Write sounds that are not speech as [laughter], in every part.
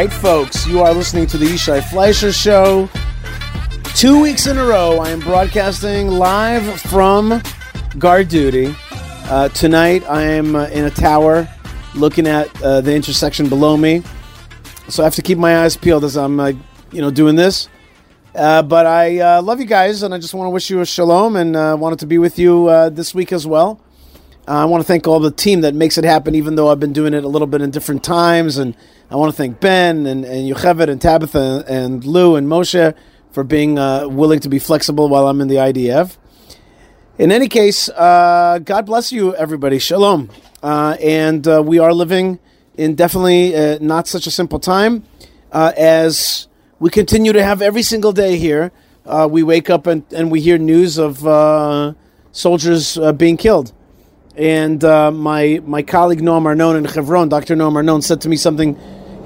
Right, folks, you are listening to the Yishai Fleisher Show. Two weeks in a row, I am broadcasting live from guard duty. Uh, tonight, I am uh, in a tower looking at uh, the intersection below me, so I have to keep my eyes peeled as I'm, you know, doing this. Uh, but I uh, love you guys, and I just want to wish you a shalom, and uh, wanted to be with you this week as well. Uh, I want to thank all the team that makes it happen, even though I've been doing it a little bit in different times. And I want to thank Ben and, and Yocheved and Tabitha and Lou and Moshe for being uh, willing to be flexible while I'm in the IDF. In any case, uh, God bless you, everybody. Shalom. Uh, and uh, we are living in definitely not such a simple time as we continue to have every single day here. We wake up and, and we hear news of soldiers being killed. And uh, my my colleague Noam Arnon in Chevron, Dr. Noam Arnon, said to me something.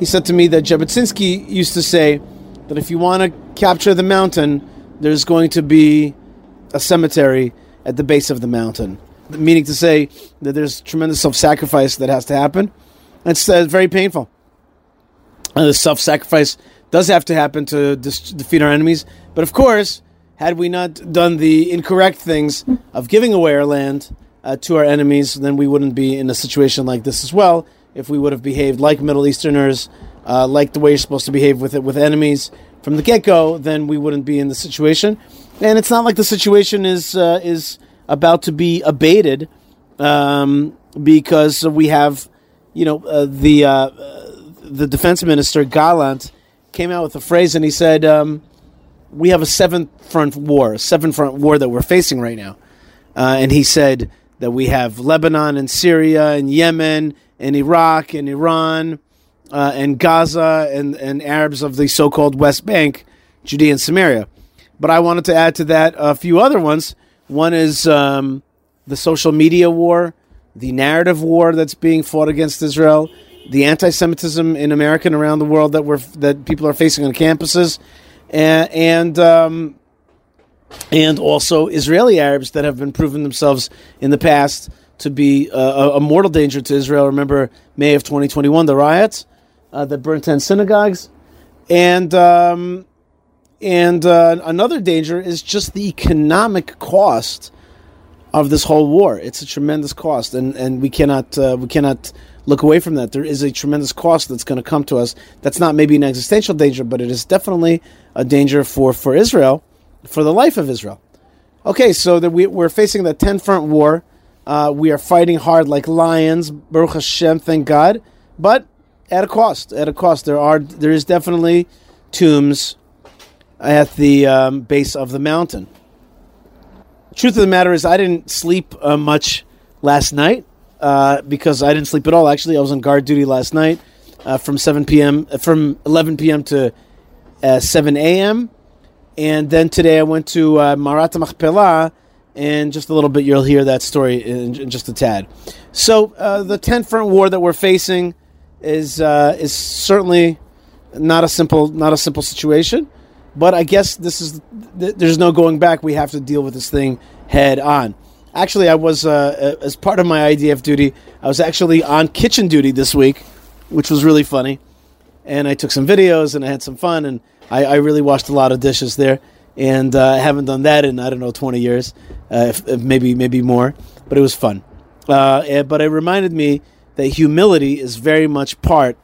He said to me that Jabotinsky used to say that if you want to capture the mountain, there's going to be a cemetery at the base of the mountain. Meaning to say that there's tremendous self sacrifice that has to happen. It's uh, very painful. Uh, the self sacrifice does have to happen to dis- defeat our enemies. But of course, had we not done the incorrect things of giving away our land uh, to our enemies, then we wouldn't be in a situation like this as well. If we would have behaved like Middle Easterners, uh, like the way you're supposed to behave with it with enemies from the get go, then we wouldn't be in the situation. And it's not like the situation is uh, is about to be abated um, because we have, you know, uh, the uh, the defense minister Gallant came out with a phrase and he said, um, "We have a seventh front war, a seven front war that we're facing right now," uh, and he said that we have Lebanon and Syria and Yemen and Iraq and Iran uh, and Gaza and, and Arabs of the so-called West Bank, Judea and Samaria. But I wanted to add to that a few other ones. One is um, the social media war, the narrative war that's being fought against Israel, the anti-Semitism in America and around the world that we're that people are facing on campuses, and and, um, and also Israeli Arabs that have been proven themselves in the past to be uh, a, mortal danger to Israel. Remember May of 2021, the riots uh, that burned 10 synagogues, and um, and uh, another danger is just the economic cost of this whole war. It's a tremendous cost, and, and we cannot uh, we cannot look away from that. There is a tremendous cost that's going to come to us. That's not maybe an existential danger, but it is definitely a danger for, for Israel, for the life of Israel. Okay, so that we, we're facing the ten front war. Uh, we are fighting hard like lions. Baruch Hashem, thank God, but at a cost. At a cost. There are there is definitely tombs at the um, base of the mountain. Truth of the matter is, I didn't sleep uh, much last night uh, because I didn't sleep at all. Actually, I was on guard duty last night uh, from 7 p.m. uh, from 11 p.m. to uh, 7 a.m. And then today I went to uh, Marat Machpelah, and just a little bit you'll hear that story in, in just a tad. So uh, the 10 front war that we're facing is uh, is certainly not a simple not a simple situation. But I guess this is th- there's no going back. We have to deal with this thing head on. Actually, I was uh, as part of my IDF duty. I was actually on kitchen duty this week, which was really funny. And I took some videos and I had some fun. And I, I really washed a lot of dishes there. And uh, I haven't done that in I don't know 20 years, uh, if, if maybe maybe more. But it was fun. Uh, but it reminded me that humility is very much part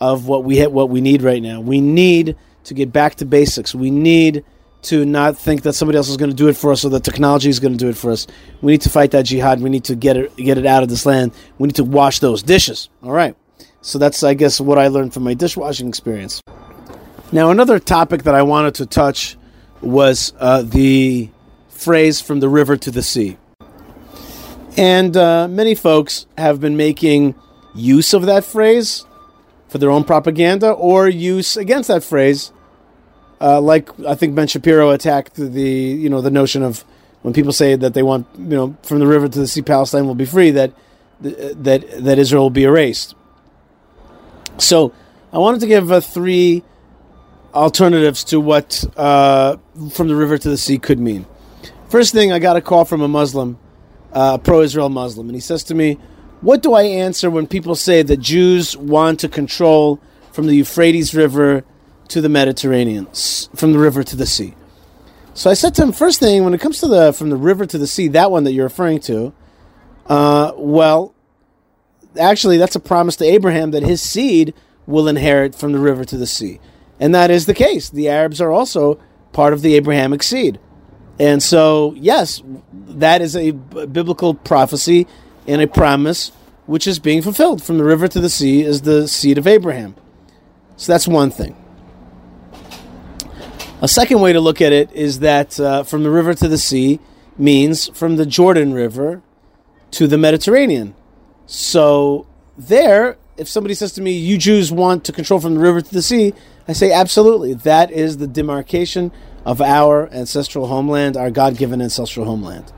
of what we ha- what we need right now. We need to get back to basics. We need to not think that somebody else is going to do it for us or that technology is going to do it for us. We need to fight that jihad. We need to get it get it out of this land. We need to wash those dishes. All right. So that's I guess what I learned from my dishwashing experience. Now another topic that I wanted to touch was uh, the phrase "from the river to the sea," and uh, many folks have been making use of that phrase for their own propaganda or use against that phrase uh, like I think Ben Shapiro attacked the you know the notion of when people say that they want you know from the river to the sea Palestine will be free that that that Israel will be erased. So I wanted to give uh, three alternatives to what uh, from the river to the sea could mean. First thing, I got a call from a Muslim, uh, a pro-Israel Muslim, and he says to me, "What do I answer when people say that Jews want to control?" from the Euphrates River to the Mediterranean, from the river to the sea. So I said to him, first thing, when it comes to the from the river to the sea, that one that you're referring to, uh, well, actually, that's a promise to Abraham that his seed will inherit from the river to the sea. And that is the case. The Arabs are also part of the Abrahamic seed. And so, yes, that is a biblical prophecy and a promise which is being fulfilled. From the river to the sea is the seed of Abraham. So that's one thing. A second way to look at it is that uh, from the river to the sea means from the Jordan River to the Mediterranean. So there, if somebody says to me, "You Jews want to control from the river to the sea," I say, absolutely. That is the demarcation of our ancestral homeland, our God-given ancestral homeland.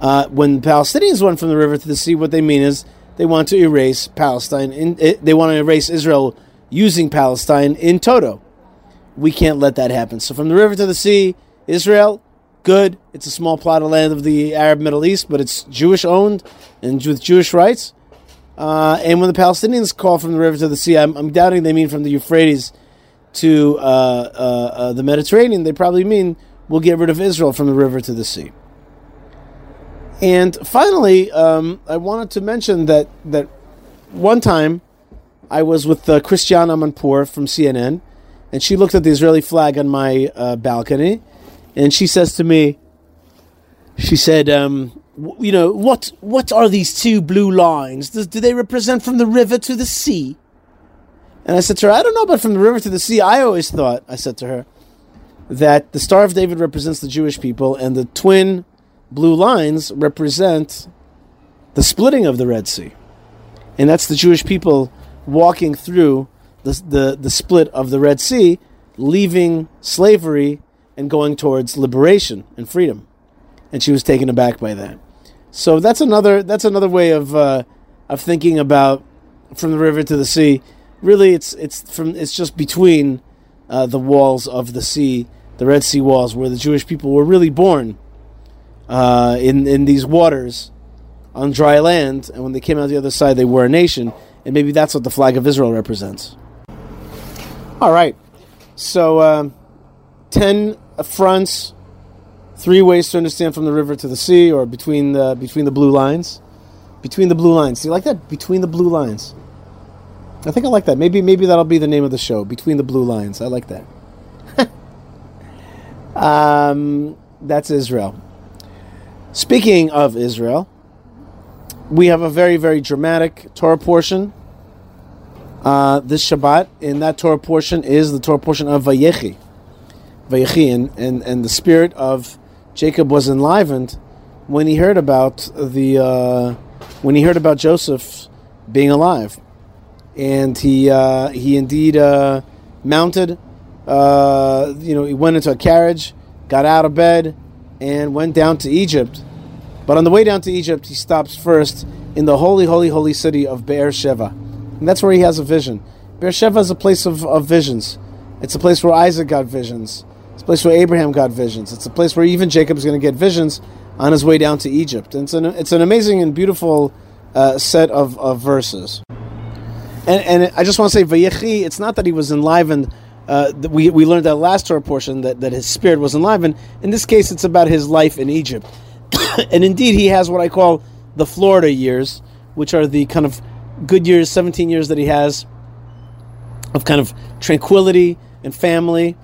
Uh, when Palestinians want from the river to the sea, what they mean is they want to erase Palestine. In, it, they want to erase Israel using Palestine in toto. We can't let that happen. So from the river to the sea, Israel, good. It's a small plot of land of the Arab Middle East, but it's Jewish owned and with Jewish rights. Uh, and when the Palestinians call from the river to the sea, I'm, I'm doubting they mean from the Euphrates to uh, uh, uh, the Mediterranean. They probably mean we'll get rid of Israel from the river to the sea. And finally, um, I wanted to mention that that one time I was with uh, Christiane Amanpour from CNN, and she looked at the Israeli flag on my uh, balcony, and she says to me, she said, um, you know, what what are these two blue lines? Do, they represent from the river to the sea? And I said to her, I don't know, but from the river to the sea, I always thought, I said to her, that the Star of David represents the Jewish people and the twin blue lines represent the splitting of the Red Sea. And that's the Jewish people walking through the, the, the split of the Red Sea, leaving slavery and going towards liberation and freedom. And she was taken aback by that. So that's another that's another way of uh, of thinking about from the river to the sea. Really, it's it's from it's just between uh, the walls of the sea, the Red Sea walls, where the Jewish people were really born uh, in in these waters on dry land, and when they came out the other side, they were a nation, and maybe that's what the flag of Israel represents. All right, so um, ten fronts Three ways to understand from the river to the sea, or between the between the blue lines. Between the blue lines. Do you like that? Between the blue lines. I think I like that. Maybe maybe that'll be the name of the show. Between the blue lines. I like that. [laughs] um, that's Israel. Speaking of Israel, we have a very very dramatic Torah portion. Uh, this Shabbat, in that Torah portion, is the Torah portion of Vayechi. Vayechi, and, and, and the spirit of Jacob was enlivened when he heard about the uh, when he heard about Joseph being alive, and he uh, he indeed uh, mounted. Uh, you know, he went into a carriage, got out of bed, and went down to Egypt. But on the way down to Egypt, he stops first in the holy, holy, holy city of Be'er Sheva, and that's where he has a vision. Be'er Sheva is a place of, of visions. It's a place where Isaac got visions. It's a place where Abraham got visions. It's a place where even Jacob is going to get visions on his way down to Egypt. And it's an, it's an amazing and beautiful uh, set of, of verses. And, and I just want to say, Vayechi, it's not that he was enlivened. Uh, we, we learned that last Torah portion that, that his spirit was enlivened. In this case, it's about his life in Egypt. [coughs] and indeed, he has what I call the Florida years, which are the kind of good years, 17 years that he has of kind of tranquility and family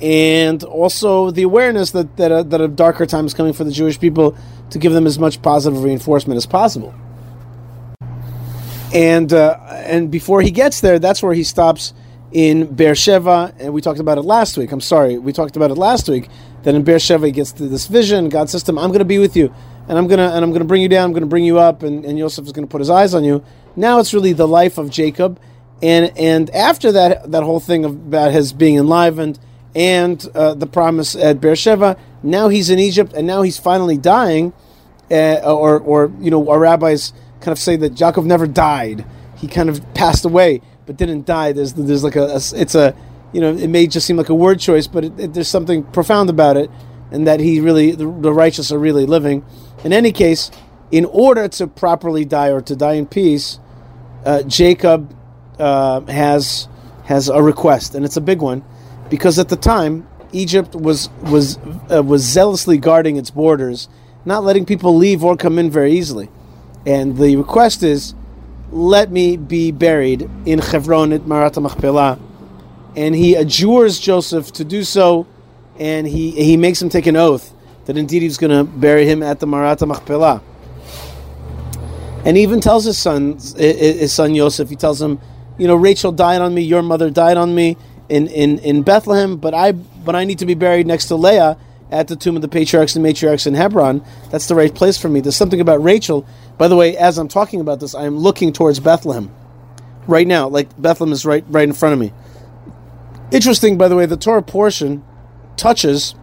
and also the awareness that that a, that a darker time is coming for the Jewish people to give them as much positive reinforcement as possible. And uh, and before he gets there, that's where he stops in Beersheba, and we talked about it last week. I'm sorry, we talked about it last week. That in Beersheba he gets to this vision. God says to him, "I'm going to be with you, and I'm gonna and I'm going to bring you down. I'm going to bring you up, and, and Yosef is going to put his eyes on you." Now it's really the life of Jacob, and and after that that whole thing about his being enlivened and uh, the promise at Beersheba. Now he's in Egypt, and now he's finally dying. Uh, or, or you know, our rabbis kind of say that Yaakov never died. He kind of passed away, but didn't die. There's, there's like a, a it's a, you know, it may just seem like a word choice, but it, it, there's something profound about it, and that he really, the, the righteous are really living. In any case, in order to properly die or to die in peace, uh, Jacob uh, has has a request, and it's a big one, because at the time Egypt was was uh, was zealously guarding its borders, not letting people leave or come in very easily. And the request is, let me be buried in Hebron at Marat Machpelah. And he adjures Joseph to do so, and he he makes him take an oath that indeed he's going to bury him at the Marat Machpelah. And he even tells his son, his son Yosef, he tells him, you know, Rachel died on me, your mother died on me in, in, in Bethlehem, but I but I need to be buried next to Leah at the tomb of the patriarchs and matriarchs in Hebron. That's the right place for me. There's something about Rachel. By the way, as I'm talking about this, I am looking towards Bethlehem right now. Like Bethlehem is right right in front of me. Interesting, by the way, the Torah portion touches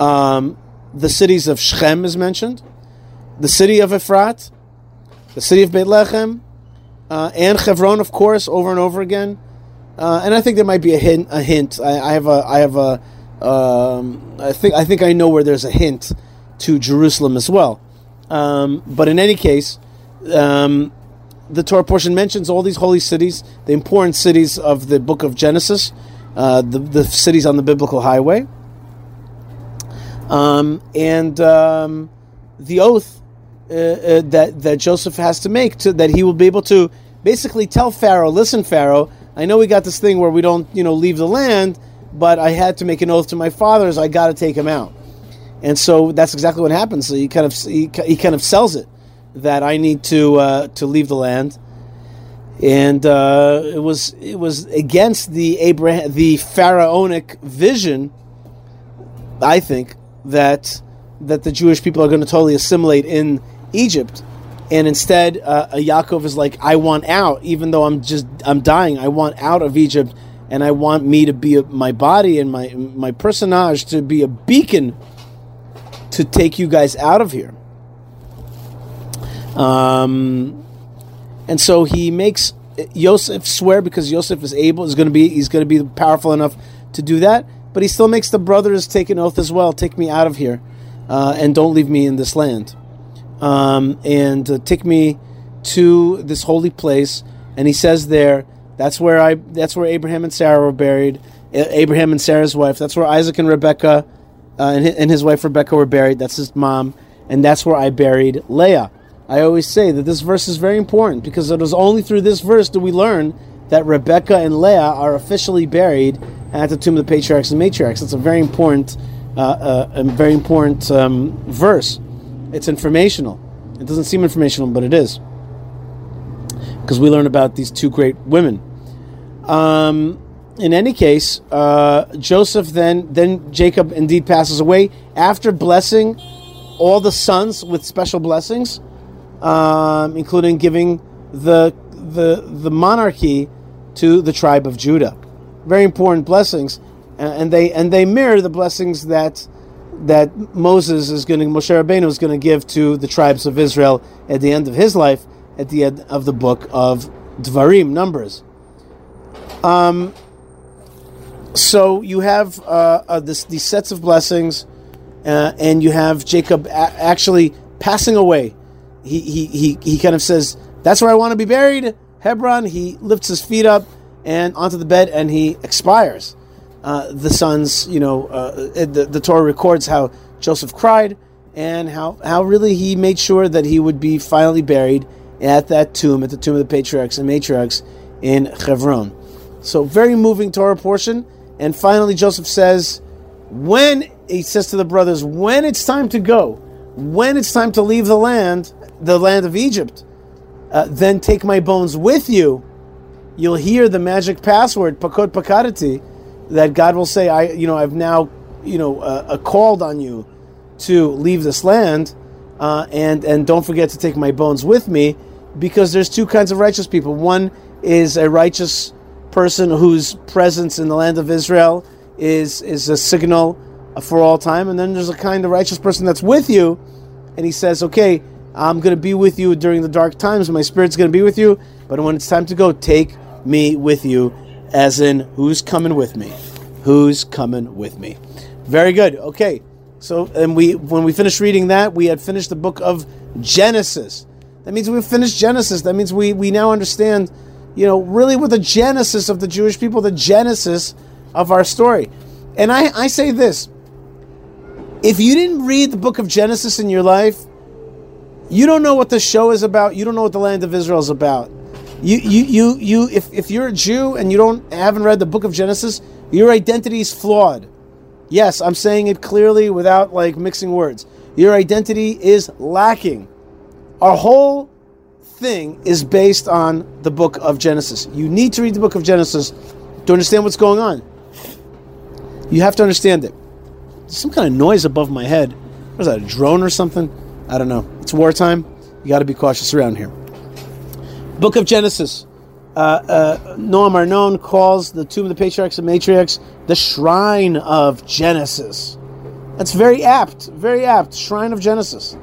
um, the cities of Shechem is mentioned, the city of Ephrat, the city of Bethlehem, uh, and Hebron, of course, over and over again. Uh, and I think there might be a hint. A hint. I, I have a. I have a. Um, I think. I think I know where there's a hint to Jerusalem as well. Um, but in any case, um, the Torah portion mentions all these holy cities, the important cities of the book of Genesis, uh, the, the cities on the biblical highway, um, and um, the oath uh, uh, that that Joseph has to make to that he will be able to basically tell Pharaoh, "Listen, Pharaoh." I know we got this thing where we don't, you know, leave the land, but I had to make an oath to my fathers. I got to take him out, and so that's exactly what happens. So he kind of he, he kind of sells it that I need to uh, to leave the land, and uh, it was it was against the Abraham the pharaonic vision. I think that that the Jewish people are going to totally assimilate in Egypt and instead uh, Yaakov is like, I want out, even though I'm just I'm dying. I want out of Egypt, and I want me to be a, my body and my my personage to be a beacon to take you guys out of here. Um, and so he makes Yosef swear because Yosef is able is going to be he's going to be powerful enough to do that. But he still makes the brothers take an oath as well. Take me out of here, uh, and don't leave me in this land um, and uh, take me to this holy place. And he says there, that's where I, that's where Abraham and Sarah were buried. Abraham and Sarah's wife. That's where Isaac and Rebecca, uh, and, his, and his wife Rebecca were buried. That's his mom, and that's where I buried Leah. I always say that this verse is very important because it was only through this verse do we learn that Rebecca and Leah are officially buried at the tomb of the patriarchs and matriarchs. It's a very important, uh, uh, a very important um, verse. It's informational. It doesn't seem informational, but it is. Because we learn about these two great women. Um, in any case, uh, Joseph then then Jacob indeed passes away after blessing all the sons with special blessings, um, including giving the the the monarchy to the tribe of Judah. Very important blessings, and they and they mirror the blessings that that Moses is going to, Moshe Rabbeinu is going to give to the tribes of Israel at the end of his life, at the end of the book of Dvarim, Numbers. Um, so you have uh, uh, this, these sets of blessings, uh, and you have Jacob a- actually passing away. He, he, he, he kind of says, That's where I want to be buried, Hebron. He lifts his feet up and onto the bed, and he expires uh, the sons, you know, uh, the, the Torah records how Joseph cried and how, how really he made sure that he would be finally buried at that tomb, at the tomb of the patriarchs and matriarchs in Hebron. So, very moving Torah portion. And finally, Joseph says, when he says to the brothers, when it's time to go, when it's time to leave the land, the land of Egypt, uh, then take my bones with you. You'll hear the magic password, pakot pakadati, that God will say, "I, you know, I've now, you know, uh, called on you to leave this land, uh, and and don't forget to take my bones with me, because there's two kinds of righteous people. One is a righteous person whose presence in the land of Israel is is a signal for all time, and then there's a kind of righteous person that's with you, and he says, okay." I'm going to be with you during the dark times. My spirit's going to be with you. But when it's time to go, take me with you as in who's coming with me? Who's coming with me? Very good. Okay. So and we when we finished reading that, we had finished the book of Genesis. That means we finished Genesis. That means we we now understand, you know, really with the genesis of the Jewish people, the genesis of our story. And I, I say this if you didn't read the book of Genesis in your life, you don't know what the show is about. You don't know what the land of Israel is about. You, you, you, you. If, if you're a Jew and you don't haven't read the book of Genesis, your identity is flawed. Yes, I'm saying it clearly without like mixing words. Your identity is lacking. Our whole thing is based on the book of Genesis. You need to read the book of Genesis to understand what's going on. You have to understand it. There's some kind of noise above my head. Was that a drone or something? I don't know. It's wartime. You got to be cautious around here. Book of Genesis. Uh, uh, Noam Arnon calls the tomb of the patriarchs and matriarchs the shrine of Genesis. That's very apt. Very apt. Shrine of Genesis.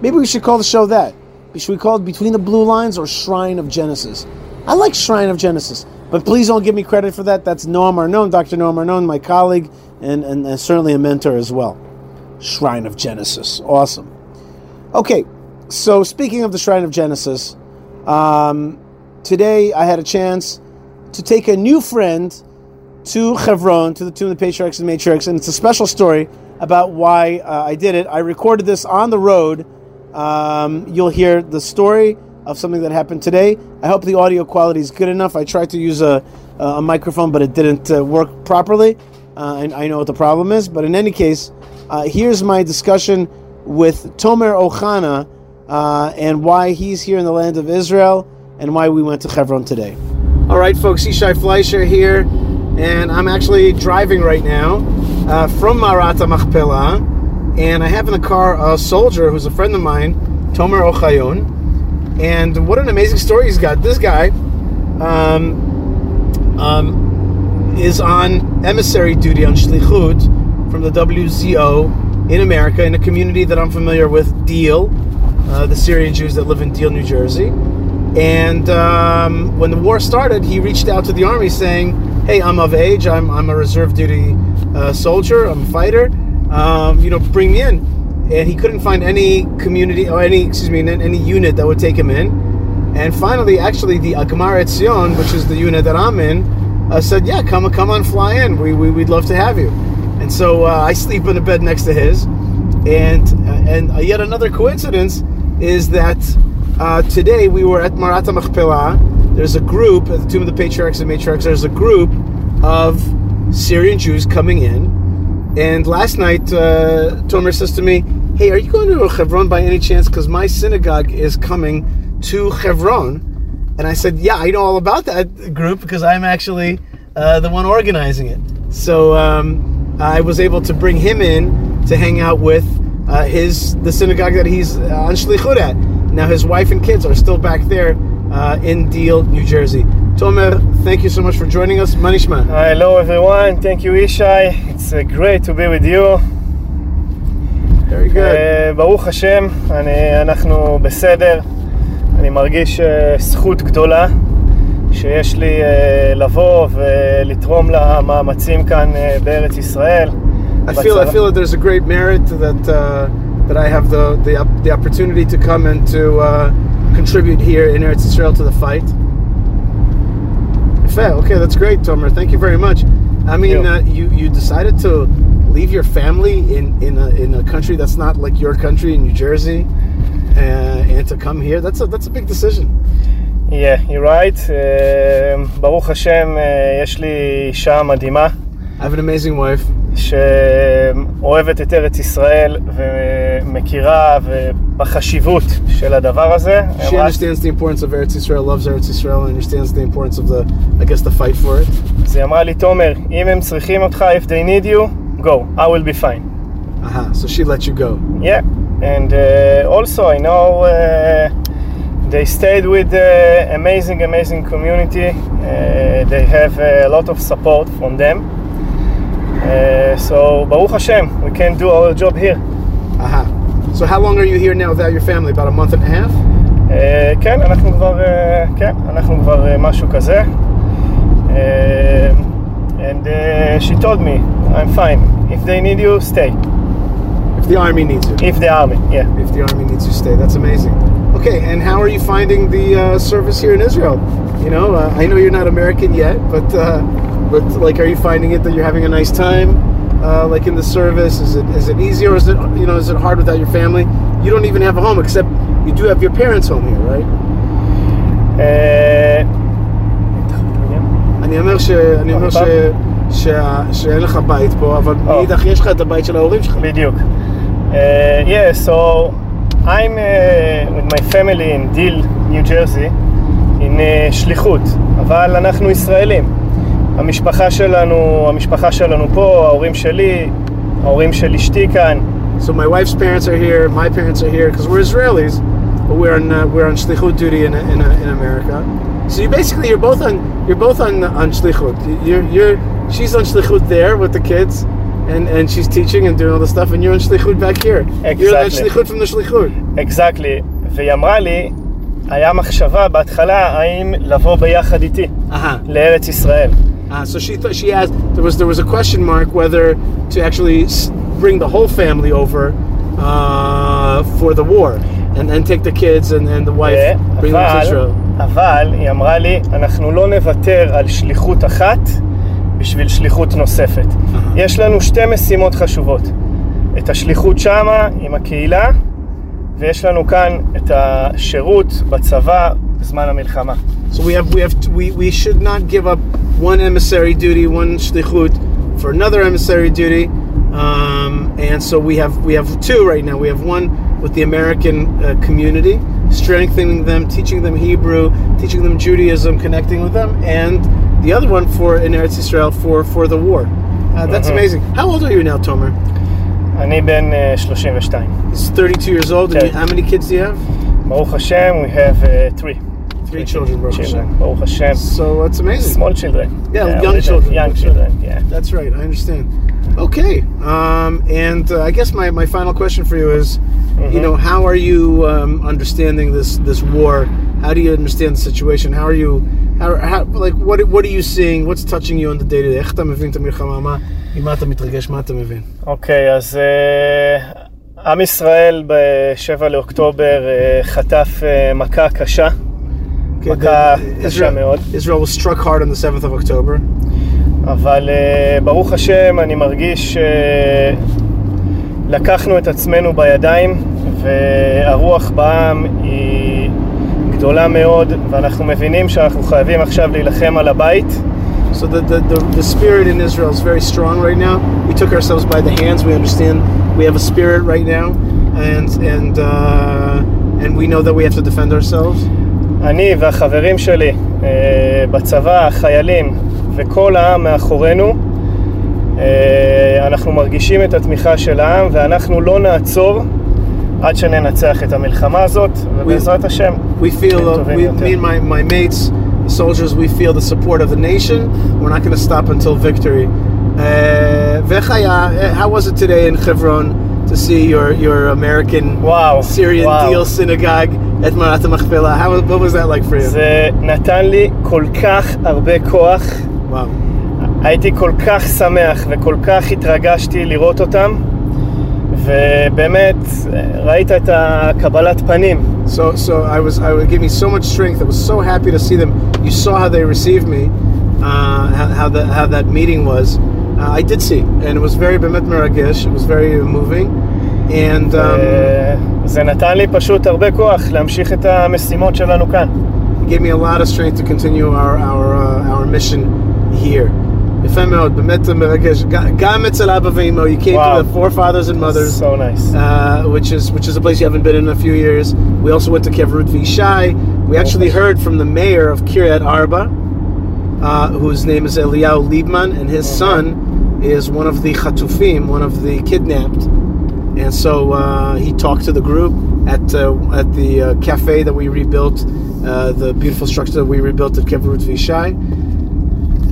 Maybe we should call the show that. Should we call it Between the Blue Lines or Shrine of Genesis? I like Shrine of Genesis, but please don't give me credit for that. That's Noam Arnon, Dr. Noam Arnon, my colleague, and, and, and certainly a mentor as well. Shrine of Genesis. Awesome. Okay, so speaking of the Shrine of Genesis, um, today I had a chance to take a new friend to Hebron, to the tomb of the patriarchs and matriarchs, and it's a special story about why uh, I did it. I recorded this on the road um, you'll hear the story of something that happened today. I hope the audio quality is good enough. I tried to use a, a microphone, but it didn't uh, work properly. Uh, and I know what the problem is. But in any case, uh, here's my discussion with Tomer Ohayon uh, and why he's here in the land of Israel and why we went to Hebron today. All right, folks, Yishai Fleisher here, and I'm actually driving right now uh, from Marat HaMachpelah and I have in the car a soldier who's a friend of mine, Tomer Ohayon. And what an amazing story he's got. This guy um, um, is on emissary duty on Shlichut from the WZO in America in a community that I'm familiar with, Deal, uh, the Syrian Jews that live in Deal, New Jersey. And um, when the war started, he reached out to the army saying, Hey, I'm of age, I'm, I'm a reserve duty uh, soldier, I'm a fighter um, you know, bring me in. And he couldn't find any community or any, excuse me, any unit that would take him in. And finally, actually, the Agmar Etzion, which is the unit that I'm in, uh, said, "Yeah, come, come on, fly in. We, we would love to have you." And so uh, I sleep in the bed next to his. And uh, and yet another coincidence is that uh, today we were at Marat HaMachpelah. There's a group at the Tomb of the Patriarchs and Matriarchs. There's a group of Syrian Jews coming in and last night, uh, Tomer says to me, Hey, are you going to Hebron by any chance? Because my synagogue is coming to Hebron. And I said, Yeah, I know all about that group because I'm actually uh, the one organizing it. So um, I was able to bring him in to hang out with uh, his the synagogue that he's uh, on shlichut at. Now his wife and kids are still back there uh, in Deal, New Jersey. Tomer, thank you so much for joining us. Manishma. Hello, everyone. Thank you, Ishai. It's uh, great to be with you. Very good. Uh, ברוך השם, אני, אנחנו בסדר. אני מרגיש uh, זכות גדולה שיש לי uh, לבוא ולתרום למאמצים כאן uh, בארץ ישראל. I feel, I feel that there's a great merit that, uh, that I have the, the, the opportunity to come and to uh, contribute here in Eretz Israel to the fight. Okay, that's great, Tomer. Thank you very much. I mean, uh, you you decided to leave your family in in a, in a country that's not like your country in New Jersey, uh, and to come here. That's a that's a big decision. Yeah, you're right. Uh, ברוך השם, יש לי אישה מדהימה. I have an amazing wife. שאוהבת את ארץ ישראל ומכירה בחשיבות של הדבר הזה. She understands the importance of Eretz Israel, loves Eretz Israel, and understands the importance of the, I guess, the fight for it. אז היא אמרה לי, תומר, אם הם צריכים אותך, if they need you, go, I will be fine. Aha, so she let you go. Yeah, and uh, also I know uh, they stayed with the amazing, amazing community. Uh, they have a lot of support from them. Uh, so Baruch Hashem, we can do our job here. Aha. So how long are you here now without your family? About a month and a half? Uh, כן, אנחנו כבר, uh, כן, אנחנו כבר uh, משהו כזה. Uh, and uh, she told me, I'm fine. If they need you, stay. If the army needs you. If the army, yeah. If the army needs you, stay. That's amazing. Okay, and how are you finding the uh, service here in Israel? You know, uh, I know you're not American yet, but uh, but like, are you finding it that you're having a nice time, uh, like in the service? Is it is it easy or is it you know is it hard without your family? You don't even have a home except you do have your parents' home here, right? אה, אני אומר, ש... אני אומר ש... ש... שאין לך בית פה, אבל או. מאידך יש לך את הבית של ההורים שלך. בדיוק. Uh, yeah, so I'm uh, with my family in Deal, New Jersey, in uh, שליחות, אבל אנחנו ישראלים. המשפחה שלנו, המשפחה שלנו פה, ההורים שלי, ההורים של אשתי כאן. So my wife's parents are here, my parents are here, because we're Israelis, but we're on uh, we're on shlichut duty in, in, in America. So you basically you're both on you're both on on shlichut. You're you're she's on shlichut there with the kids, and and she's teaching and doing all the stuff, and you're on shlichut back here. You're on Exactly. shlichut from the shlichut. אקזקטלי. והיא אמרה לי, היה מחשבה בהתחלה האם לבוא ביחד איתי Uh-huh. לארץ ישראל. Uh, so she thought she asked there was there was a question mark whether to actually s- bring the whole family over uh, for the war and then take the kids and, and the wife אה, bring them to אבל, Israel. אבל היא אמרה לי, אנחנו לא נוותר על שליחות אחת בשביל שליחות נוספת. יש לנו שתי משימות חשובות. את השליחות שמה עם הקהילה, ויש לנו כאן את השירות בצבא בזמן המלחמה. So we have we have we, we should not give up one emissary duty, one shlichut for another emissary duty. Um, and so we have we have two right now. We have one with the American uh, community, strengthening them, teaching them Hebrew, teaching them Judaism, connecting with them, and the other one for in Eretz Israel for for the war. Uh, that's Mhm. amazing. How old are you now, Tomer? אני בן אה, 32. He's 32 years old. And Okay. you- how many kids do you have? ברוך השם, we have uh, three. Three children, Baruch children. Hashem. ברוך השם. So it's amazing. Small children. Yeah, young little- children, Young Baruch Hashem. children, yeah. That's right. I understand. Okay. Um, and uh, I guess my, my final question for you is, you know, how are you um, understanding this this war? How do you understand the situation? How are you? How, how like what what are you seeing? What's touching you on the day to day? איך אתה מבין את המלחמה? מה, ממה אתה מתרגש? מה אתה מבין? אוקיי, אז אה, עם ישראל ב-7 לאוקטובר אה, חטף אה, מכה קשה, Okay, מכה the- קשה Israel, מאוד, Israel was struck hard on the 7th of October. אבל אה, ברוך השם, אני מרגיש שלקחנו את עצמנו בידיים, והרוח בעם היא גדולה מאוד, ואנחנו מבינים שאנחנו חייבים עכשיו להילחם על הבית. So the, the, the, the spirit in Israel is very strong right now. We took ourselves by the hands. We understand we have a spirit right now, and and uh, and we know that we have to defend ourselves. אני והחברים שלי אה, בצבא, החיילים וכל העם מאחורינו, אה, אנחנו מרגישים את התמיכה של העם ואנחנו לא נעצור עד שננצח את המלחמה הזאת, ובעזרת השם. We feel, uh, טובים we, יותר. me and my, my mates, the soldiers, we feel the support of the nation. We're not going to stop until victory. Uh, ואיך היה- how was it today in Hebron to see your, your American וואו, Syrian וואו. deal synagogue at Marat HaMachpelah? How, what was that like for you? זה נתן לי כל כך הרבה כוח, Wow. הייתי כל כך שמח וכל כך התרגשתי לראות אותם, ובאמת ראית את הקבלת פנים. So, so I was, I would give me so much strength. I was so happy to see them. You saw how they received me, uh, how, how the how that meeting was. Uh, I did see, and it was very bemet meragesh. It was very moving, And, um, uh, זה נתן לי פשוט הרבה כוח להמשיך את המשימות שלנו כאן. gave me a lot of strength to continue our, our, uh, our mission here. יפה מאוד, באמת מרגש. גם אצל אבא you came wow. to the forefathers and mothers. So nice. Uh, which, is, which is a place you haven't been in a few years. We also went to Kevrut Vishai. We actually heard from the mayor of Kiryat Arba, uh, whose name is Eliyahu Libman, and his mm-hmm. son is one of the Chatufim, one of the kidnapped. And so uh, he talked to the group at uh, at the uh, cafe that we rebuilt, uh, the beautiful structure that we rebuilt at Kevrut Vishai.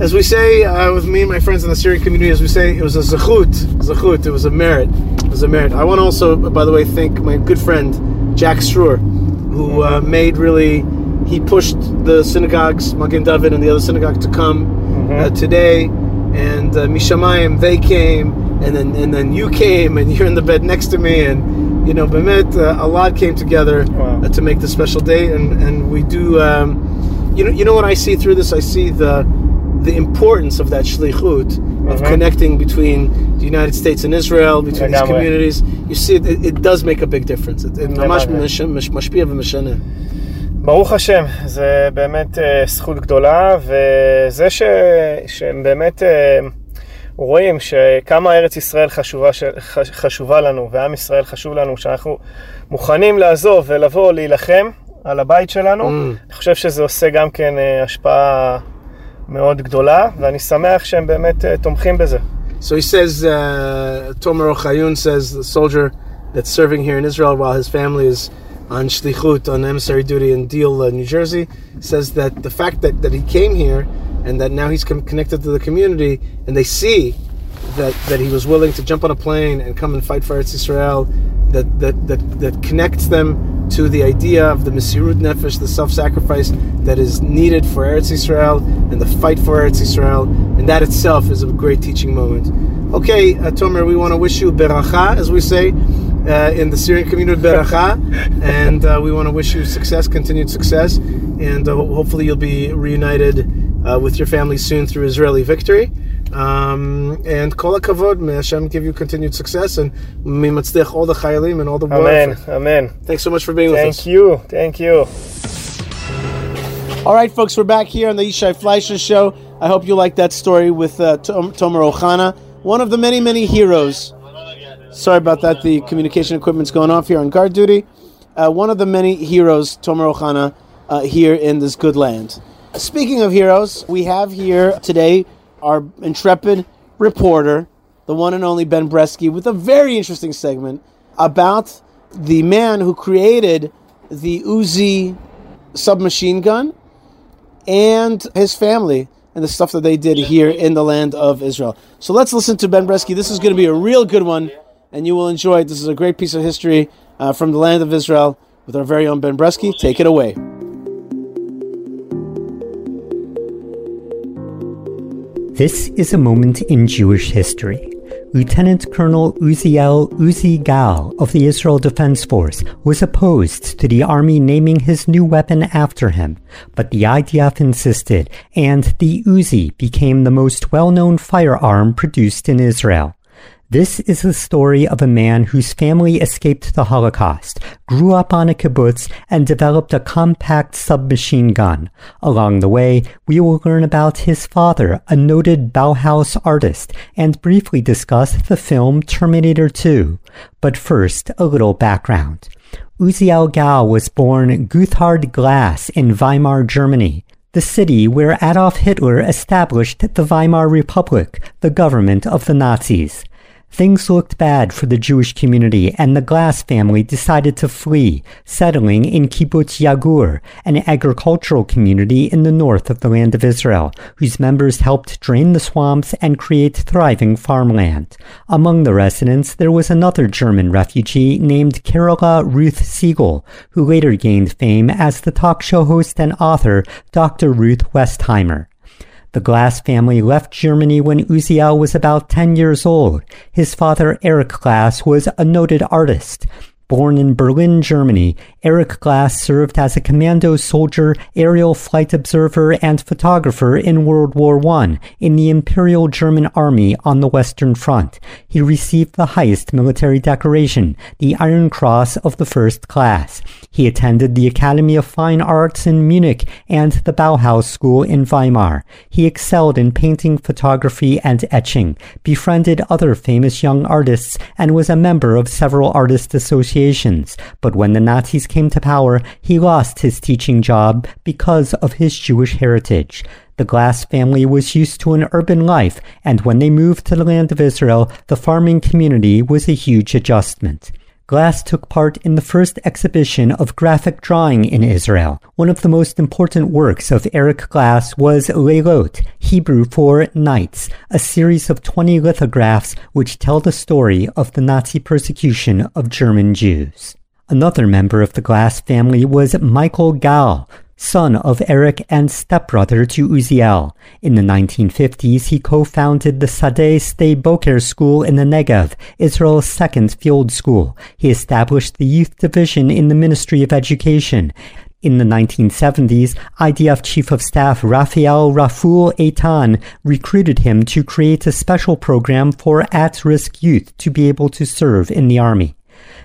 As we say uh, with me and my friends in the Syrian community, as we say, it was a zechut, zechut. It was a merit. It was a merit. I want to also, by the way, thank my good friend Jack Struer, who uh, made really. He pushed the synagogues, Magen David and the other synagogue, to come uh, today, and uh, Mishamayim they came, and then and then you came, and [laughs] you're in the bed next to me, and you know, Bemet, uh, a lot came together Wow. uh, to make this special day, and and we do. Um, you know, you know what I see through this? I see the the importance of that shlichut of Mhm. connecting between the United States and Israel, between these לגמרי. communities. You see, it, it, it does make a big difference. It, it ממש לגמרי. מש- מש- משפיע ומשנה. ברוך השם, זה באמת אה, זכות גדולה, וזה ש... שהם באמת אה, רואים שכמה ארץ ישראל חשובה, ש... חשובה לנו, ועם ישראל חשוב לנו, שאנחנו מוכנים לעזוב ולבוא להילחם על הבית שלנו, Mm. אני חושב שזה עושה גם כן אה, השפעה מאוד גדולה, ואני שמח שהם באמת אה, תומכים בזה. So he says, uh, Tomer Ochayun says, the soldier that's serving here in Israel while his family is on shlichut, on emissary duty in Deal, uh, New Jersey, says that the fact that, that he came here and that now he's com- connected to the community and they see that, that he was willing to jump on a plane and come and fight for Eretz Israel, that, that, that, that connects them to the idea of the Mesirut Nefesh, the self-sacrifice that is needed for Eretz Israel and the fight for Eretz Israel, and that itself is a great teaching moment. Okay, uh, Tomer, we want to wish you beracha, as we say uh, in the Syrian community, beracha, [laughs] and uh, we want to wish you success, continued success, and uh, hopefully you'll be reunited uh, with your family soon through Israeli victory. Um, and kol kavod, may Hashem give you continued success and mimatzlich all the chayalim and all the world. Amen. Amen. Thanks so much for being Thank with us. Thank you. Thank you. All right, folks, we're back here on the Yishai Fleisher Show. I hope you like that story with uh, Tom- Tomer one of the many, many heroes. Sorry about that. The communication equipment's going off here on guard duty. Uh, one of the many heroes, Tomer Ohayon, uh, here in this good land. Speaking of heroes, we have here today our intrepid reporter, the one and only Ben Bresky, with a very interesting segment about the man who created the Uzi submachine gun and his family and the stuff that they did here in the land of Israel. So let's listen to Ben Bresky. This is going to be a real good one, and you will enjoy it. This is a great piece of history uh, from the land of Israel with our very own Ben Bresky. Take it away. This is a moment in Jewish history. Lieutenant Colonel Uziel Uzi Gal of the Israel Defense Force was opposed to the army naming his new weapon after him, but the IDF insisted, and the Uzi became the most well-known firearm produced in Israel. This is the story of a man whose family escaped the Holocaust, grew up on a kibbutz, and developed a compact submachine gun. Along the way, we will learn about his father, a noted Bauhaus artist, and briefly discuss the film Terminator 2. But first, a little background. Uziel Gal was born Gotthard Glas in Weimar, Germany the city where Adolf Hitler established the Weimar Republic, the government of the Nazis. Things looked bad for the Jewish community, and the Glass family decided to flee, settling in Kibbutz Yagur, an agricultural community in the north of the land of Israel, whose members helped drain the swamps and create thriving farmland. Among the residents, there was another German refugee named Carola Ruth Siegel, who later gained fame as the talk show host and author Dr. Ruth Westheimer. The Glass family left Germany when Uziel was about 10 years old. His father, Eric Glass, was a noted artist. Born in Berlin, Germany, Eric Glass served as a commando soldier, aerial flight observer, and photographer in World War I in the Imperial German Army on the Western Front. He received the highest military decoration, the Iron Cross of the First Class. He attended the Academy of Fine Arts in Munich and the Bauhaus School in Weimar. He excelled in painting, photography, and etching, befriended other famous young artists, and was a member of several artist associations. But when the Nazis came to power, he lost his teaching job because of his Jewish heritage. The Glass family was used to an urban life, and when they moved to the land of Israel, the farming community was a huge adjustment. Glass took part in the first exhibition of graphic drawing in Israel. One of the most important works of Eric Glass was Leilot, Hebrew for Nights, a series of 20 lithographs which tell the story of the Nazi persecution of German Jews. Another member of the Glass family was Michael Gal, son of Eric and stepbrother to Uziel. In the 1950s, he co-founded the Sadeh Sde Boker School in the Negev, Israel's second field school. He established the youth division in the Ministry of Education. In the 1970s, IDF Chief of Staff Rafael Raful Eitan recruited him to create a special program for at-risk youth to be able to serve in the Army.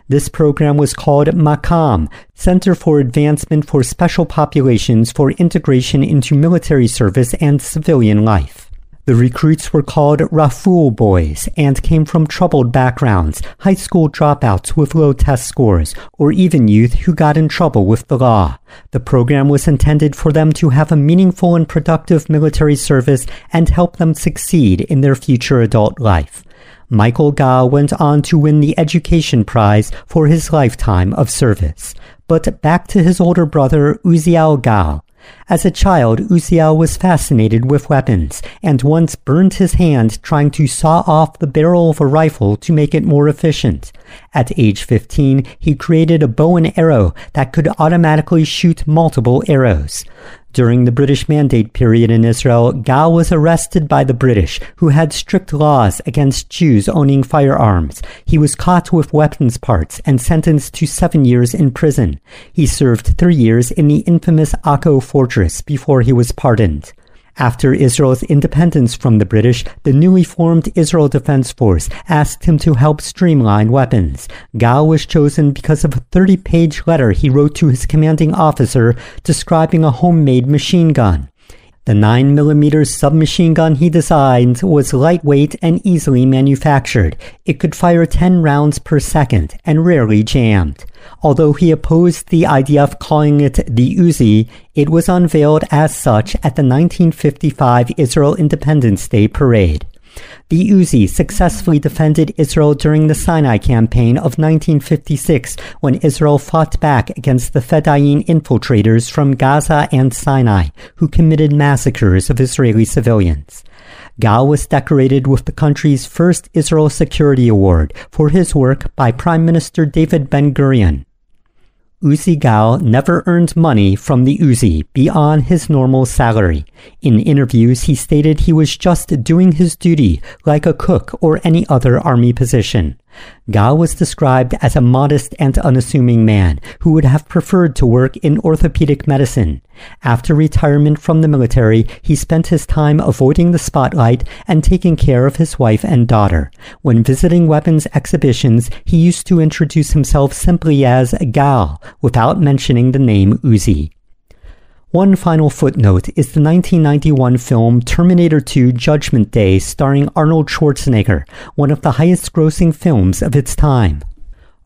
This program was called MAKAM, Center for Advancement for Special Populations for Integration into Military Service and Civilian Life. The recruits were called Raful boys and came from troubled backgrounds, high school dropouts with low test scores, or even youth who got in trouble with the law. The program was intended for them to have a meaningful and productive military service and help them succeed in their future adult life. Michael Gal went on to win the Education Prize for his lifetime of service. But back to his older brother, Uziel Gal. As a child, Uziel was fascinated with weapons and once burned his hand trying to saw off the barrel of a rifle to make it more efficient. At age 15, he created a bow and arrow that could automatically shoot multiple arrows. During the British Mandate period in Israel, Gal was arrested by the British, who had strict laws against Jews owning firearms. He was caught with weapons parts and sentenced to seven years in prison. He served three years in the infamous Akko fortress before he was pardoned. After Israel's independence from the British, the newly formed Israel Defense Force asked him to help streamline weapons. Gal was chosen because of a 30 page letter he wrote to his commanding officer describing a homemade machine gun. The 9mm submachine gun he designed was lightweight and easily manufactured. It could fire 10 rounds per second and rarely jammed. Although he opposed the idea of calling it the Uzi, it was unveiled as such at the 1955 Israel Independence Day parade. The Uzi successfully defended Israel during the Sinai campaign of 1956 when Israel fought back against the Fedayeen infiltrators from Gaza and Sinai who committed massacres of Israeli civilians. Gal was decorated with the country's first Israel Security Award for his work by Prime Minister David Ben Gurion. Uzi Gal never earned money from the Uzi beyond his normal salary. In interviews, he stated he was just doing his duty like a cook or any other army position. Gal was described as a modest and unassuming man who would have preferred to work in orthopedic medicine. After retirement from the military, he spent his time avoiding the spotlight and taking care of his wife and daughter. When visiting weapons exhibitions, he used to introduce himself simply as Gal, without mentioning the name Uzi. One final footnote is the 1991 film Terminator 2 Judgment Day starring Arnold Schwarzenegger, one of the highest grossing films of its time.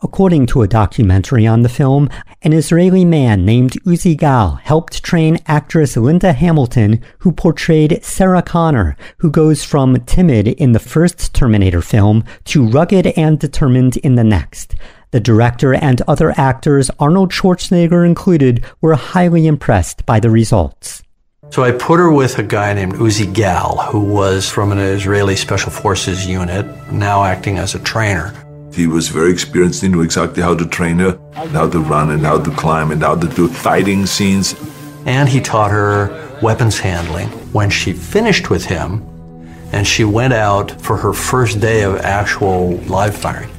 According to a documentary on the film, an Israeli man named Uzi Gal helped train actress Linda Hamilton, who portrayed Sarah Connor, who goes from timid in the first Terminator film to rugged and determined in the next. The director and other actors, Arnold Schwarzenegger included, were highly impressed by the results. So I put her with a guy named Uzi Gal, who was from an Israeli Special Forces unit, now acting as a trainer. He was very experienced. He knew exactly how to train her, how to run, and how to climb, and how to do fighting scenes. And he taught her weapons handling. When she finished with him, and she went out for her first day of actual live firing,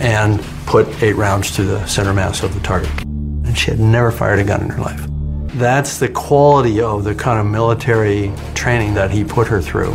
and put eight rounds to the center mass of the target. And she had never fired a gun in her life. That's the quality of the kind of military training that he put her through.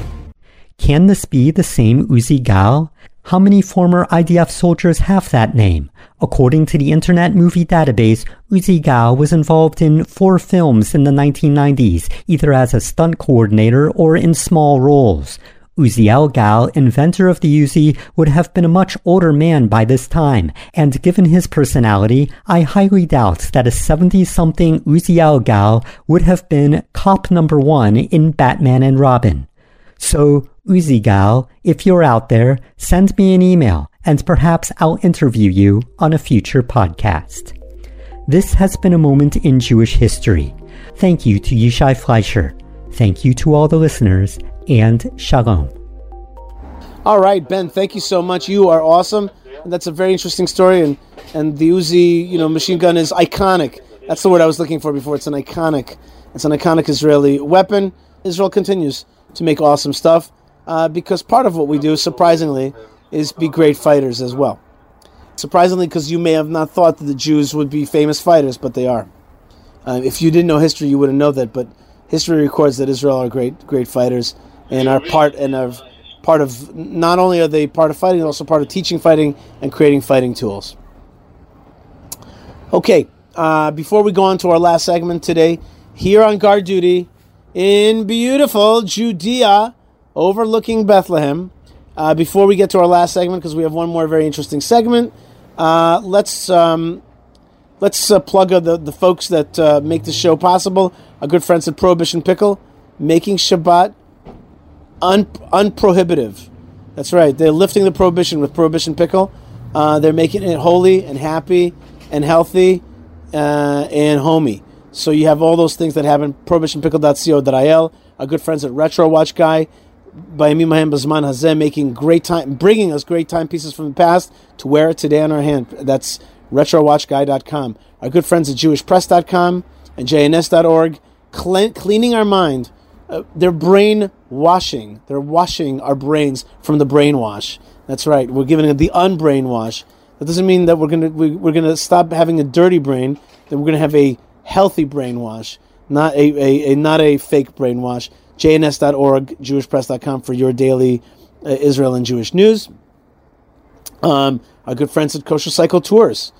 Can this be the same Uzi Gal? How many former IDF soldiers have that name? According to the Internet Movie Database, Uzi Gal was involved in four films in the 1990s, either as a stunt coordinator or in small roles. Uziel Gal, inventor of the Uzi, would have been a much older man by this time, and given his personality, I highly doubt that a 70 something Uziel Gal would have been cop number one in Batman and Robin. So, Uzi Gal, if you're out there, send me an email, and perhaps I'll interview you on a future podcast. This has been a moment in Jewish history. Thank you to Yishai Fleisher. Thank you to all the listeners, and shalom. All right, Ben, thank you so much. You are awesome. And that's a very interesting story. And, and the Uzi, you know, machine gun is iconic. That's the word I was looking for before. It's an iconic, it's an iconic Israeli weapon. Israel continues to make awesome stuff uh, because part of what we do, surprisingly, is be great fighters as well. Surprisingly, because you may have not thought that the Jews would be famous fighters, but they are. Uh, if you didn't know history, you wouldn't know that. But history records that Israel are great, great fighters, and are part and are part of. Not only are they part of fighting, also part of teaching fighting and creating fighting tools. Okay, uh, before we go on to our last segment today, here on guard duty in beautiful Judea, overlooking Bethlehem. Uh, before we get to our last segment, because we have one more very interesting segment, uh, let's um, let's uh, plug the the folks that uh, make the show possible. Our good friends at Prohibition Pickle, making Shabbat un- unprohibitive. That's right. They're lifting the prohibition with Prohibition Pickle. Uh, they're making it holy and happy and healthy uh, and homey. So you have all those things that happen. Prohibitionpickle.co.il. Our good friends at Retro Watch Guy by Mimahem Bazman Hazeh making great time, bringing us great timepieces from the past to wear it today on our hand. That's retrowatchguy.com. Our good friends at jewishpress.com and jns.org, cle- cleaning our mind. Uh, they're brain washing. They're washing our brains from the brainwash. That's right. We're giving it the unbrainwash. That doesn't mean that we're gonna we, we're gonna stop having a dirty brain. That we're gonna have a healthy brainwash, not a, a, a not a fake brainwash. JNS.org, JewishPress.com for your daily uh, Israel and Jewish news. Um, our good friends at Kosher Cycle Tours,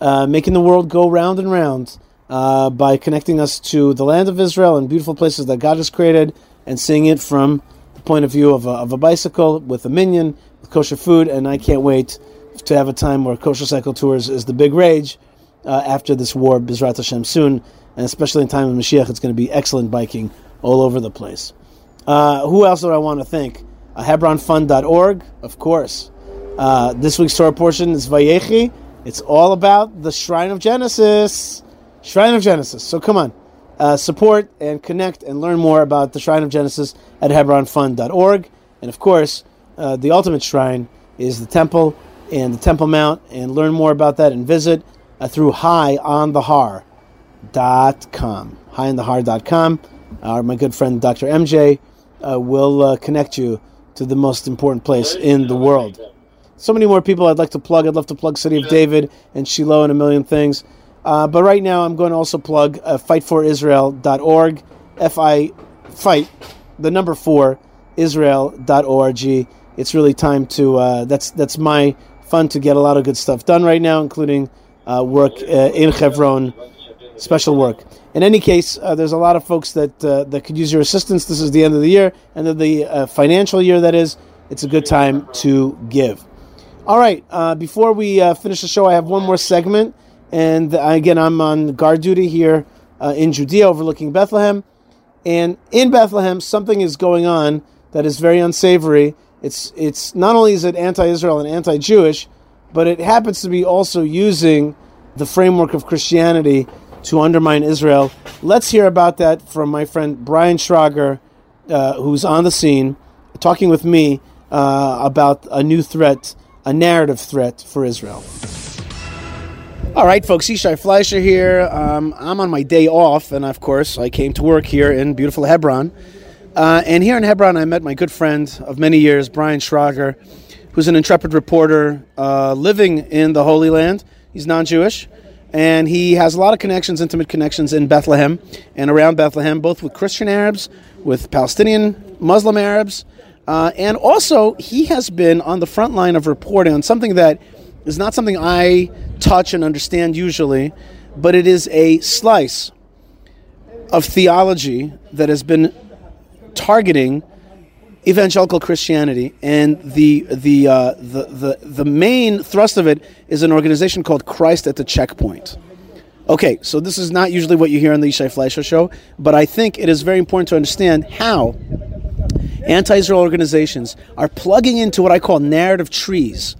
uh, making the world go round and round uh, by connecting us to the land of Israel and beautiful places that God has created and seeing it from the point of view of a, of a bicycle with a minyan, with kosher food. And I can't wait to have a time where Kosher Cycle Tours is the big rage uh, after this war, Bizrat Hashem, soon. And especially in time of Mashiach, it's going to be excellent biking all over the place. Uh, who else do I want to thank? Uh, HebronFund.org, of course. Uh, this week's Torah portion is Vayechi. It's all about the Shrine of Genesis. Shrine of Genesis. So come on. Uh, support and connect and learn more about the Shrine of Genesis at HebronFund.org. And of course, uh, the ultimate shrine is the temple and the Temple Mount. And learn more about that and visit uh, through highonthehar.com. Highonthehar.com. Uh, my good friend Dr. MJ uh, will uh, connect you to the most important place in the world. So many more people I'd like to plug. I'd love to plug City of David and Shiloh and a million things. Uh, but right now, I'm going to also plug uh, fightforisrael.org. F I fight the number four Israel.org. It's really time to. Uh, that's that's my fun to get a lot of good stuff done right now, including uh, work uh, in Hebron, special work. In any case, there's a lot of folks that that could use your assistance. This is the end of the year, end of the financial year. That is, it's a good time to give. All right. Before we finish the show, I have one more segment, and uh, again, I'm on guard duty here in Judea, overlooking Bethlehem. And in Bethlehem, something is going on that is very unsavory. It's it's not only is it anti-Israel and anti-Jewish, but it happens to be also using the framework of Christianity to undermine Israel. Let's hear about that from my friend Brian Schrauger, uh, who's on the scene, talking with me uh, about a new threat, a narrative threat for Israel. All right, folks, Yishai Fleisher here. Um, I'm on my day off, and of course, I came to work here in beautiful Hebron. Uh, and here in Hebron, I met my good friend of many years, Brian Schrauger, who's an intrepid reporter uh, living in the Holy Land. He's non Jewish and he has a lot of connections, intimate connections in Bethlehem and around Bethlehem, both with Christian Arabs, with Palestinian Muslim Arabs, uh, and also he has been on the front line of reporting on something that is not something I touch and understand usually, but it is a slice of theology that has been targeting evangelical Christianity, and the the, uh, the the the main thrust of it is an organization called Christ at the Checkpoint. Okay, so this is not usually what you hear on the Yishai Fleisher show, but I think it is very important to understand how anti-Israel organizations are plugging into what I call narrative trees,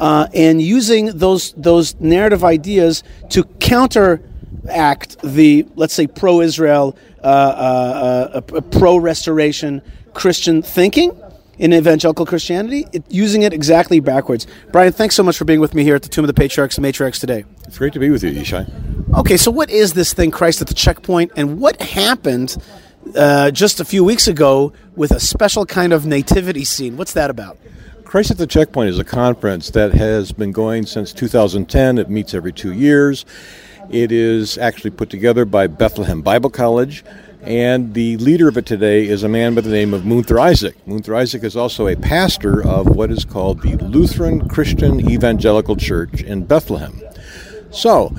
uh, and using those those narrative ideas to counteract the let's say pro-Israel, uh, uh, uh pro-restoration Christian thinking in evangelical Christianity, it, using it exactly backwards. Brian, thanks so much for being with me here at the Tomb of the Patriarchs and Matriarchs today. It's great to be with you, Yishai. Okay, so what is this thing, Christ at the Checkpoint, and what happened uh, just a few weeks ago with a special kind of nativity scene? What's that about? Christ at the Checkpoint is a conference that has been going since 2010. It meets every two years. It is actually put together by Bethlehem Bible College, and the leader of it today is a man by the name of Munther Isaac. Munther Isaac is also a pastor of what is called the Lutheran Christian Evangelical Church in Bethlehem. So,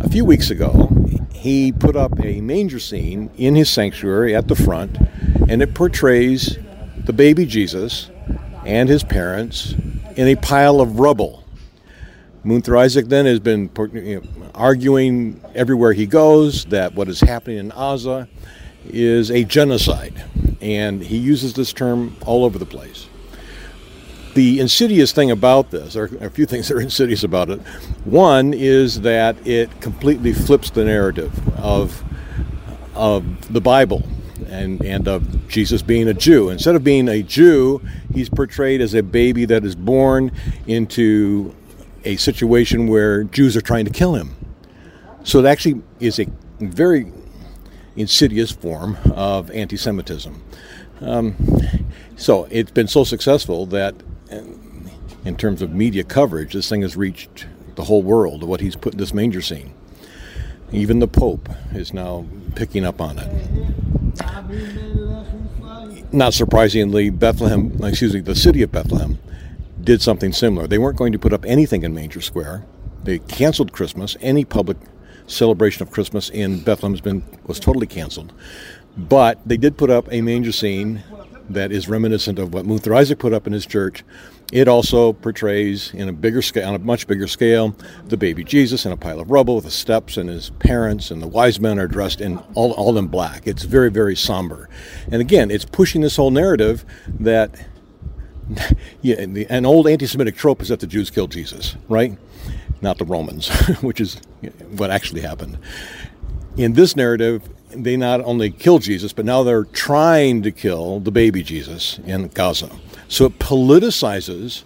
a few weeks ago, he put up a manger scene in his sanctuary at the front, and it portrays the baby Jesus and his parents in a pile of rubble. Munther Isaac then has been arguing everywhere he goes that what is happening in Gaza is a genocide, and he uses this term all over the place. The insidious thing about this, or a few things that are [laughs] insidious about it, one is that it completely flips the narrative of, of the Bible and, and of Jesus being a Jew. Instead of being a Jew, he's portrayed as a baby that is born into a situation where Jews are trying to kill him. So it actually is a very insidious form of anti Semitism. Um, so it's been so successful that, in terms of media coverage, this thing has reached the whole world of what he's put in this manger scene. Even the Pope is now picking up on it. Not surprisingly, Bethlehem, excuse me, the city of Bethlehem did something similar. They weren't going to put up anything in Manger Square. They canceled Christmas. Any public celebration of Christmas in Bethlehem has been was totally canceled. But they did put up a manger scene that is reminiscent of what Munther Isaac put up in his church. It also portrays in a bigger scale, on a much bigger scale, the baby Jesus in a pile of rubble with the steps and his parents, and the wise men are dressed in all, all in black. It's very, very somber. And again, it's pushing this whole narrative that [laughs] yeah, an old anti-Semitic trope is that the Jews killed Jesus, right? Not the Romans, [laughs] which is what actually happened. In this narrative, they not only killed Jesus, but now they're trying to kill the baby Jesus in Gaza. So it politicizes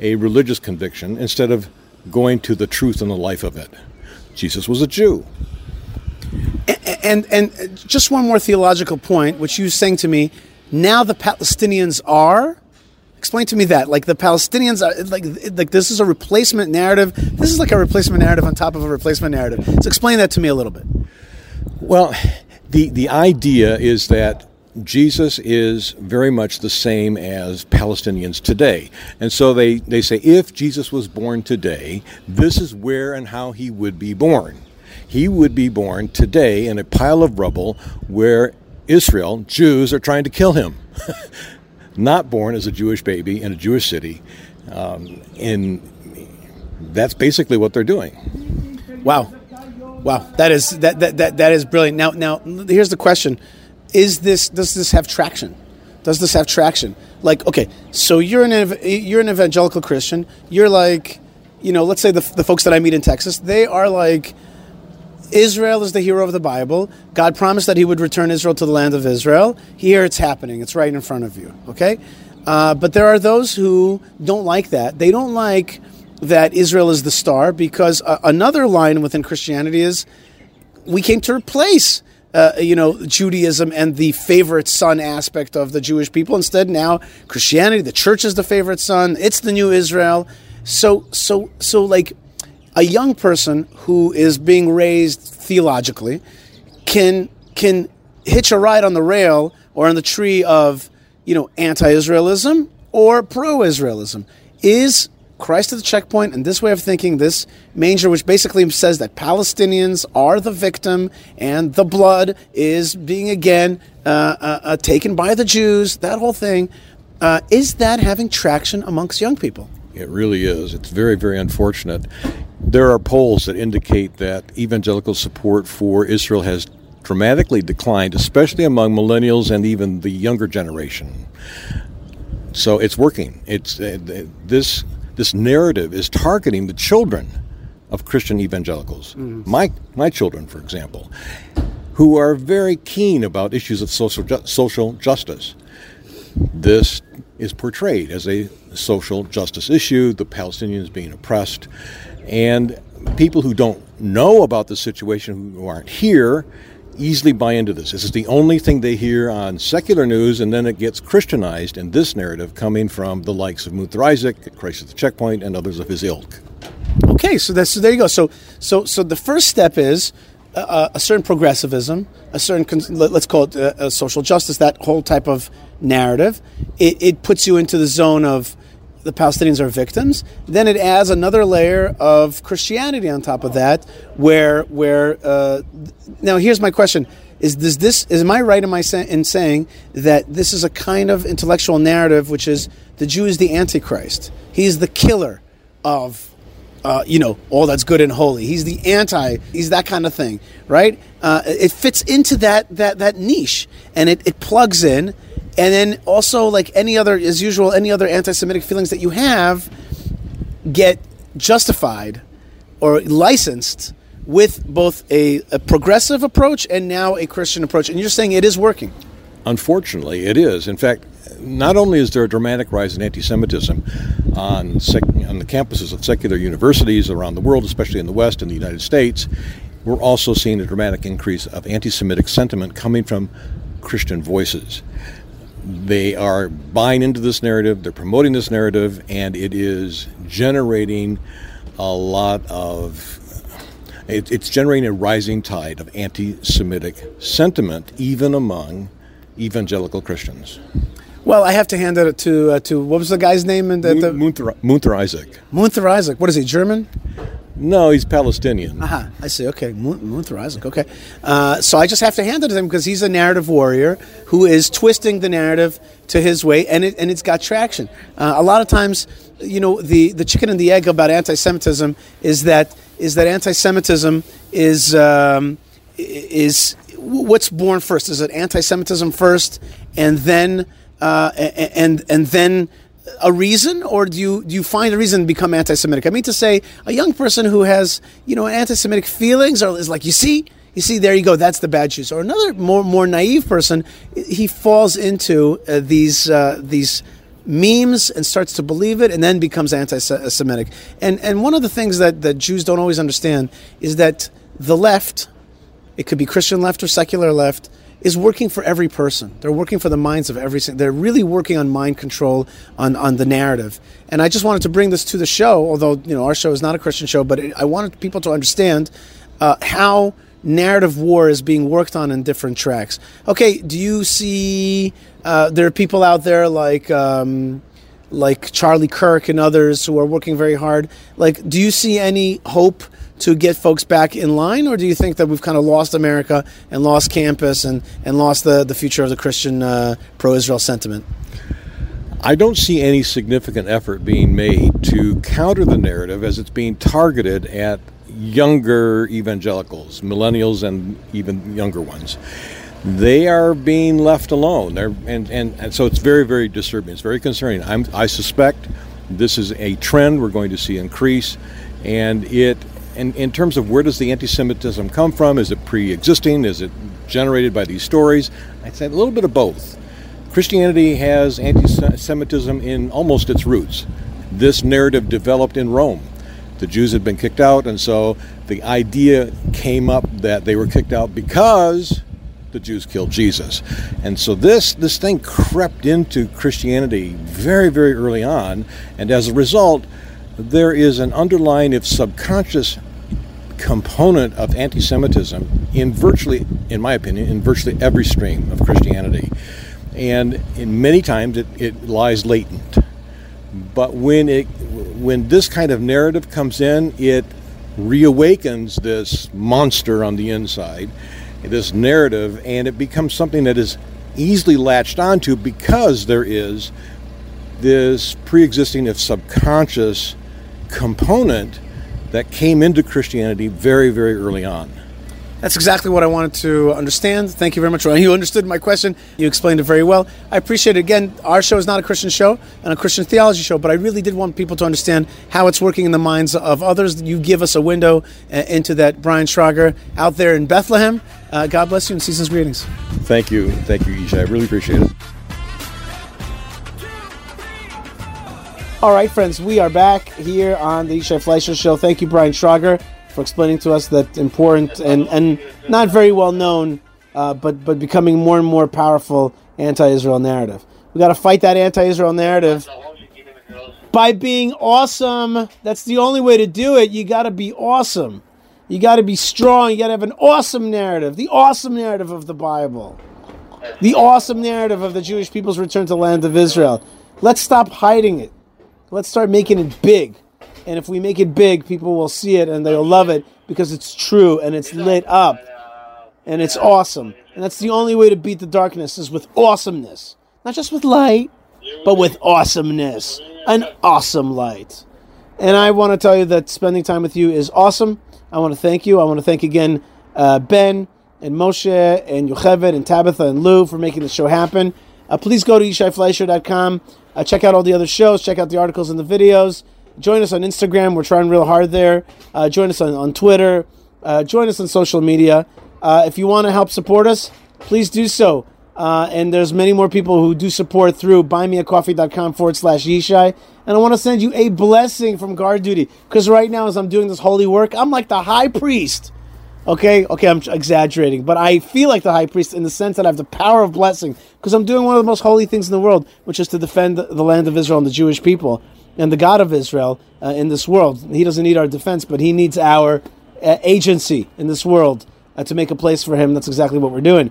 a religious conviction instead of going to the truth and the life of it. Jesus was a Jew. And, and, and just one more theological point, which you were saying to me. Now the Palestinians are Explain to me that. Like the Palestinians are like like this is a replacement narrative. This is like a replacement narrative on top of a replacement narrative. So explain that to me a little bit. Well, the the idea is that Jesus is very much the same as Palestinians today. And so they, they say if Jesus was born today, this is where and how he would be born. He would be born today in a pile of rubble where Israel, Jews, are trying to kill him. [laughs] not born as a Jewish baby in a Jewish city. Um, and that's basically what they're doing. Wow. Wow. That is that, that, that, that is brilliant. Now now here's the question. Is this does this have traction? Does this have traction? Like, okay, so you're an you're an evangelical Christian. You're like, you know, let's say the, the folks that I meet in Texas, they are like Israel is the hero of the Bible. God promised that He would return Israel to the land of Israel. Here it's happening. It's right in front of you. Okay? Uh, but there are those who don't like that. They don't like that Israel is the star because uh, another line within Christianity is we came to replace. Uh, you know, Judaism and the favorite son aspect of the Jewish people. Instead, now Christianity, the church is the favorite son. It's the new Israel. So, so, so, like, a young person who is being raised theologically can can hitch a ride on the rail or on the tree of you know anti-Israelism or pro-Israelism. Is Christ at the checkpoint and this way of thinking, this manger, which basically says that Palestinians are the victim and the blood is being again uh, uh, uh, taken by the Jews, that whole thing, uh, is that having traction amongst young people? It really is. It's very, very unfortunate. There are polls that indicate that evangelical support for Israel has dramatically declined, especially among millennials and even the younger generation. So it's working. It's uh, this this narrative is targeting the children of Christian evangelicals. Mm. My my children, for example, who are very keen about issues of social ju- social justice. This is portrayed as a social justice issue, the Palestinians being oppressed, and people who don't know about the situation, who aren't here, easily buy into this. This is the only thing they hear on secular news, and then it gets Christianized in this narrative coming from the likes of Munther Isaac, Christ at the Checkpoint, and others of his ilk. Okay, so that's so there you go. So so so the first step is uh, a certain progressivism, a certain let's call it uh, uh, social justice. That whole type of narrative, it, it puts you into the zone of the Palestinians are victims. Then it adds another layer of Christianity on top of that, where where uh, now here's my question: Is does this is am I right in my in saying that this is a kind of intellectual narrative, which is the Jew is the Antichrist? He's the killer of uh, you know, all that's good and holy. He's the anti. He's that kind of thing, right? Uh, it fits into that that that niche, and it, it plugs in. And then also, like any other, as usual, any other anti-Semitic feelings that you have get justified or licensed with both a, a progressive approach and now a Christian approach. And you're saying it is working. Unfortunately, it is. In fact, not only is there a dramatic rise in anti Semitism on, sec- on the campuses of secular universities around the world, especially in the West and the United States, we're also seeing a dramatic increase of anti Semitic sentiment coming from Christian voices. They are buying into this narrative, they're promoting this narrative, and it is generating a lot of it, it's generating a rising tide of anti Semitic sentiment, even among evangelical Christians. Well, I have to hand it to uh, to what was the guy's name? And the, the Munther, Munther Isaac. Munther Isaac. What is he? German? No, he's Palestinian. Aha, I see. Okay, Mun- Munther Isaac. Okay, uh, so I just have to hand it to him because he's a narrative warrior who is twisting the narrative to his way, and it and it's got traction. Uh, a lot of times, you know, the the chicken and the egg about anti-Semitism is that is that anti-Semitism is um, is what's born first? Is it anti-Semitism first, and then uh, and and then a reason, or do you do you find a reason to become anti-Semitic? I mean to say, a young person who has you know anti-Semitic feelings, or is like, you see, you see, there you go, that's the bad Jews. Or another more more naive person, he falls into uh, these uh, these memes and starts to believe it, and then becomes anti-Semitic. And and one of the things that that Jews don't always understand is that the left, it could be Christian left or secular left, is working for every person. They're working for the minds of every. They're really working on mind control on on the narrative. And I just wanted to bring this to the show, although you know our show is not a Christian show, but it, I wanted people to understand uh, how narrative war is being worked on in different tracks. Okay, do you see uh, there are people out there like? Um, like Charlie Kirk and others who are working very hard. Like, do you see any hope to get folks back in line, or do you think that we've kind of lost America and lost campus and, and lost the, the future of the Christian uh, pro Israel sentiment? I don't see any significant effort being made to counter the narrative as it's being targeted at younger evangelicals, millennials, and even younger ones. They are being left alone. They're, and, and, and so it's very, very disturbing. It's very concerning. I'm, I suspect this is a trend we're going to see increase. And it, and in terms of where does the anti Semitism come from? Is it pre existing? Is it generated by these stories? I'd say a little bit of both. Christianity has anti Semitism in almost its roots. This narrative developed in Rome. The Jews had been kicked out, and so the idea came up that they were kicked out because the Jews killed Jesus. And so this this thing crept into Christianity very very early on, and as a result, there is an underlying if subconscious component of anti-Semitism in virtually, in my opinion, in virtually every stream of Christianity, and in many times it, it lies latent. But when it when this kind of narrative comes in, it reawakens this monster on the inside, this narrative, and it becomes something that is easily latched onto because there is this pre-existing, if subconscious, component that came into Christianity very, very early on. That's exactly what I wanted to understand. Thank you very much, You understood my question. You explained it very well. I appreciate it. Again, our show is not a Christian show and a Christian theology show, but I really did want people to understand how it's working in the minds of others. You give us a window uh, into that. Brian Schrauger out there in Bethlehem. Uh, God bless you and season's greetings. Thank you. Thank you, Isha. I really appreciate it. All right, friends, we are back here on the Yishai Fleisher Show. Thank you, Brian Schrauger, for explaining to us that important and, and not very well known, uh, but but becoming more and more powerful anti-Israel narrative. We got to fight that anti-Israel narrative by being awesome. That's the only way to do it. You got to be awesome. You got to be strong. You got to have an awesome narrative, the awesome narrative of the Bible, the awesome narrative of the Jewish people's return to the land of Israel. Let's stop hiding it. Let's start making it big. And if we make it big, people will see it and they'll love it because it's true and it's lit up and it's awesome. And that's the only way to beat the darkness is with awesomeness. Not just with light, but with awesomeness. An awesome light. And I want to tell you that spending time with you is awesome. I want to thank you. I want to thank again uh, Ben and Moshe and Yocheved and Tabitha and Lou for making the show happen. Uh, please go to yishaifleisher.com. Uh, check out all the other shows. Check out the articles and the videos. Join us on Instagram. We're trying real hard there. Uh, join us on, on Twitter. Uh, join us on social media. Uh, if you want to help support us, please do so. Uh, and there's many more people who do support through buymeacoffee.com forward slash Yeshai. And I want to send you a blessing from guard duty. Because right now, as I'm doing this holy work, I'm like the high priest. Okay, okay, I'm exaggerating, but I feel like the high priest in the sense that I have the power of blessing because I'm doing one of the most holy things in the world, which is to defend the land of Israel and the Jewish people and the God of Israel uh, in this world. He doesn't need our defense, but He needs our uh, agency in this world uh, to make a place for Him. That's exactly what we're doing.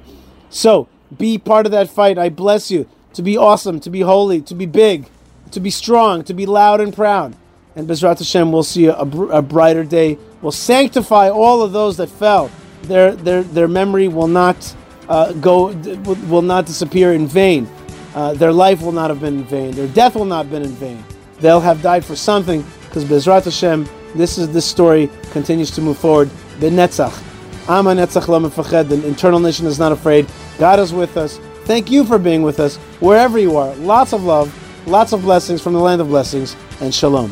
So, be part of that fight. I bless you to be awesome, to be holy, to be big, to be strong, to be loud and proud. And Bezrat Hashem we'll see a, br- a brighter day. Will sanctify all of those that fell. Their their their memory will not uh, go will not disappear in vain. Uh, their life will not have been in vain. Their death will not have been in vain. They'll have died for something because Bezrat Hashem. This is this story continues to move forward. The Netzach. Ama Netzach Lamefached. The internal nation is not afraid. God is with us. Thank you for being with us wherever you are. Lots of love, lots of blessings from the land of blessings, and shalom.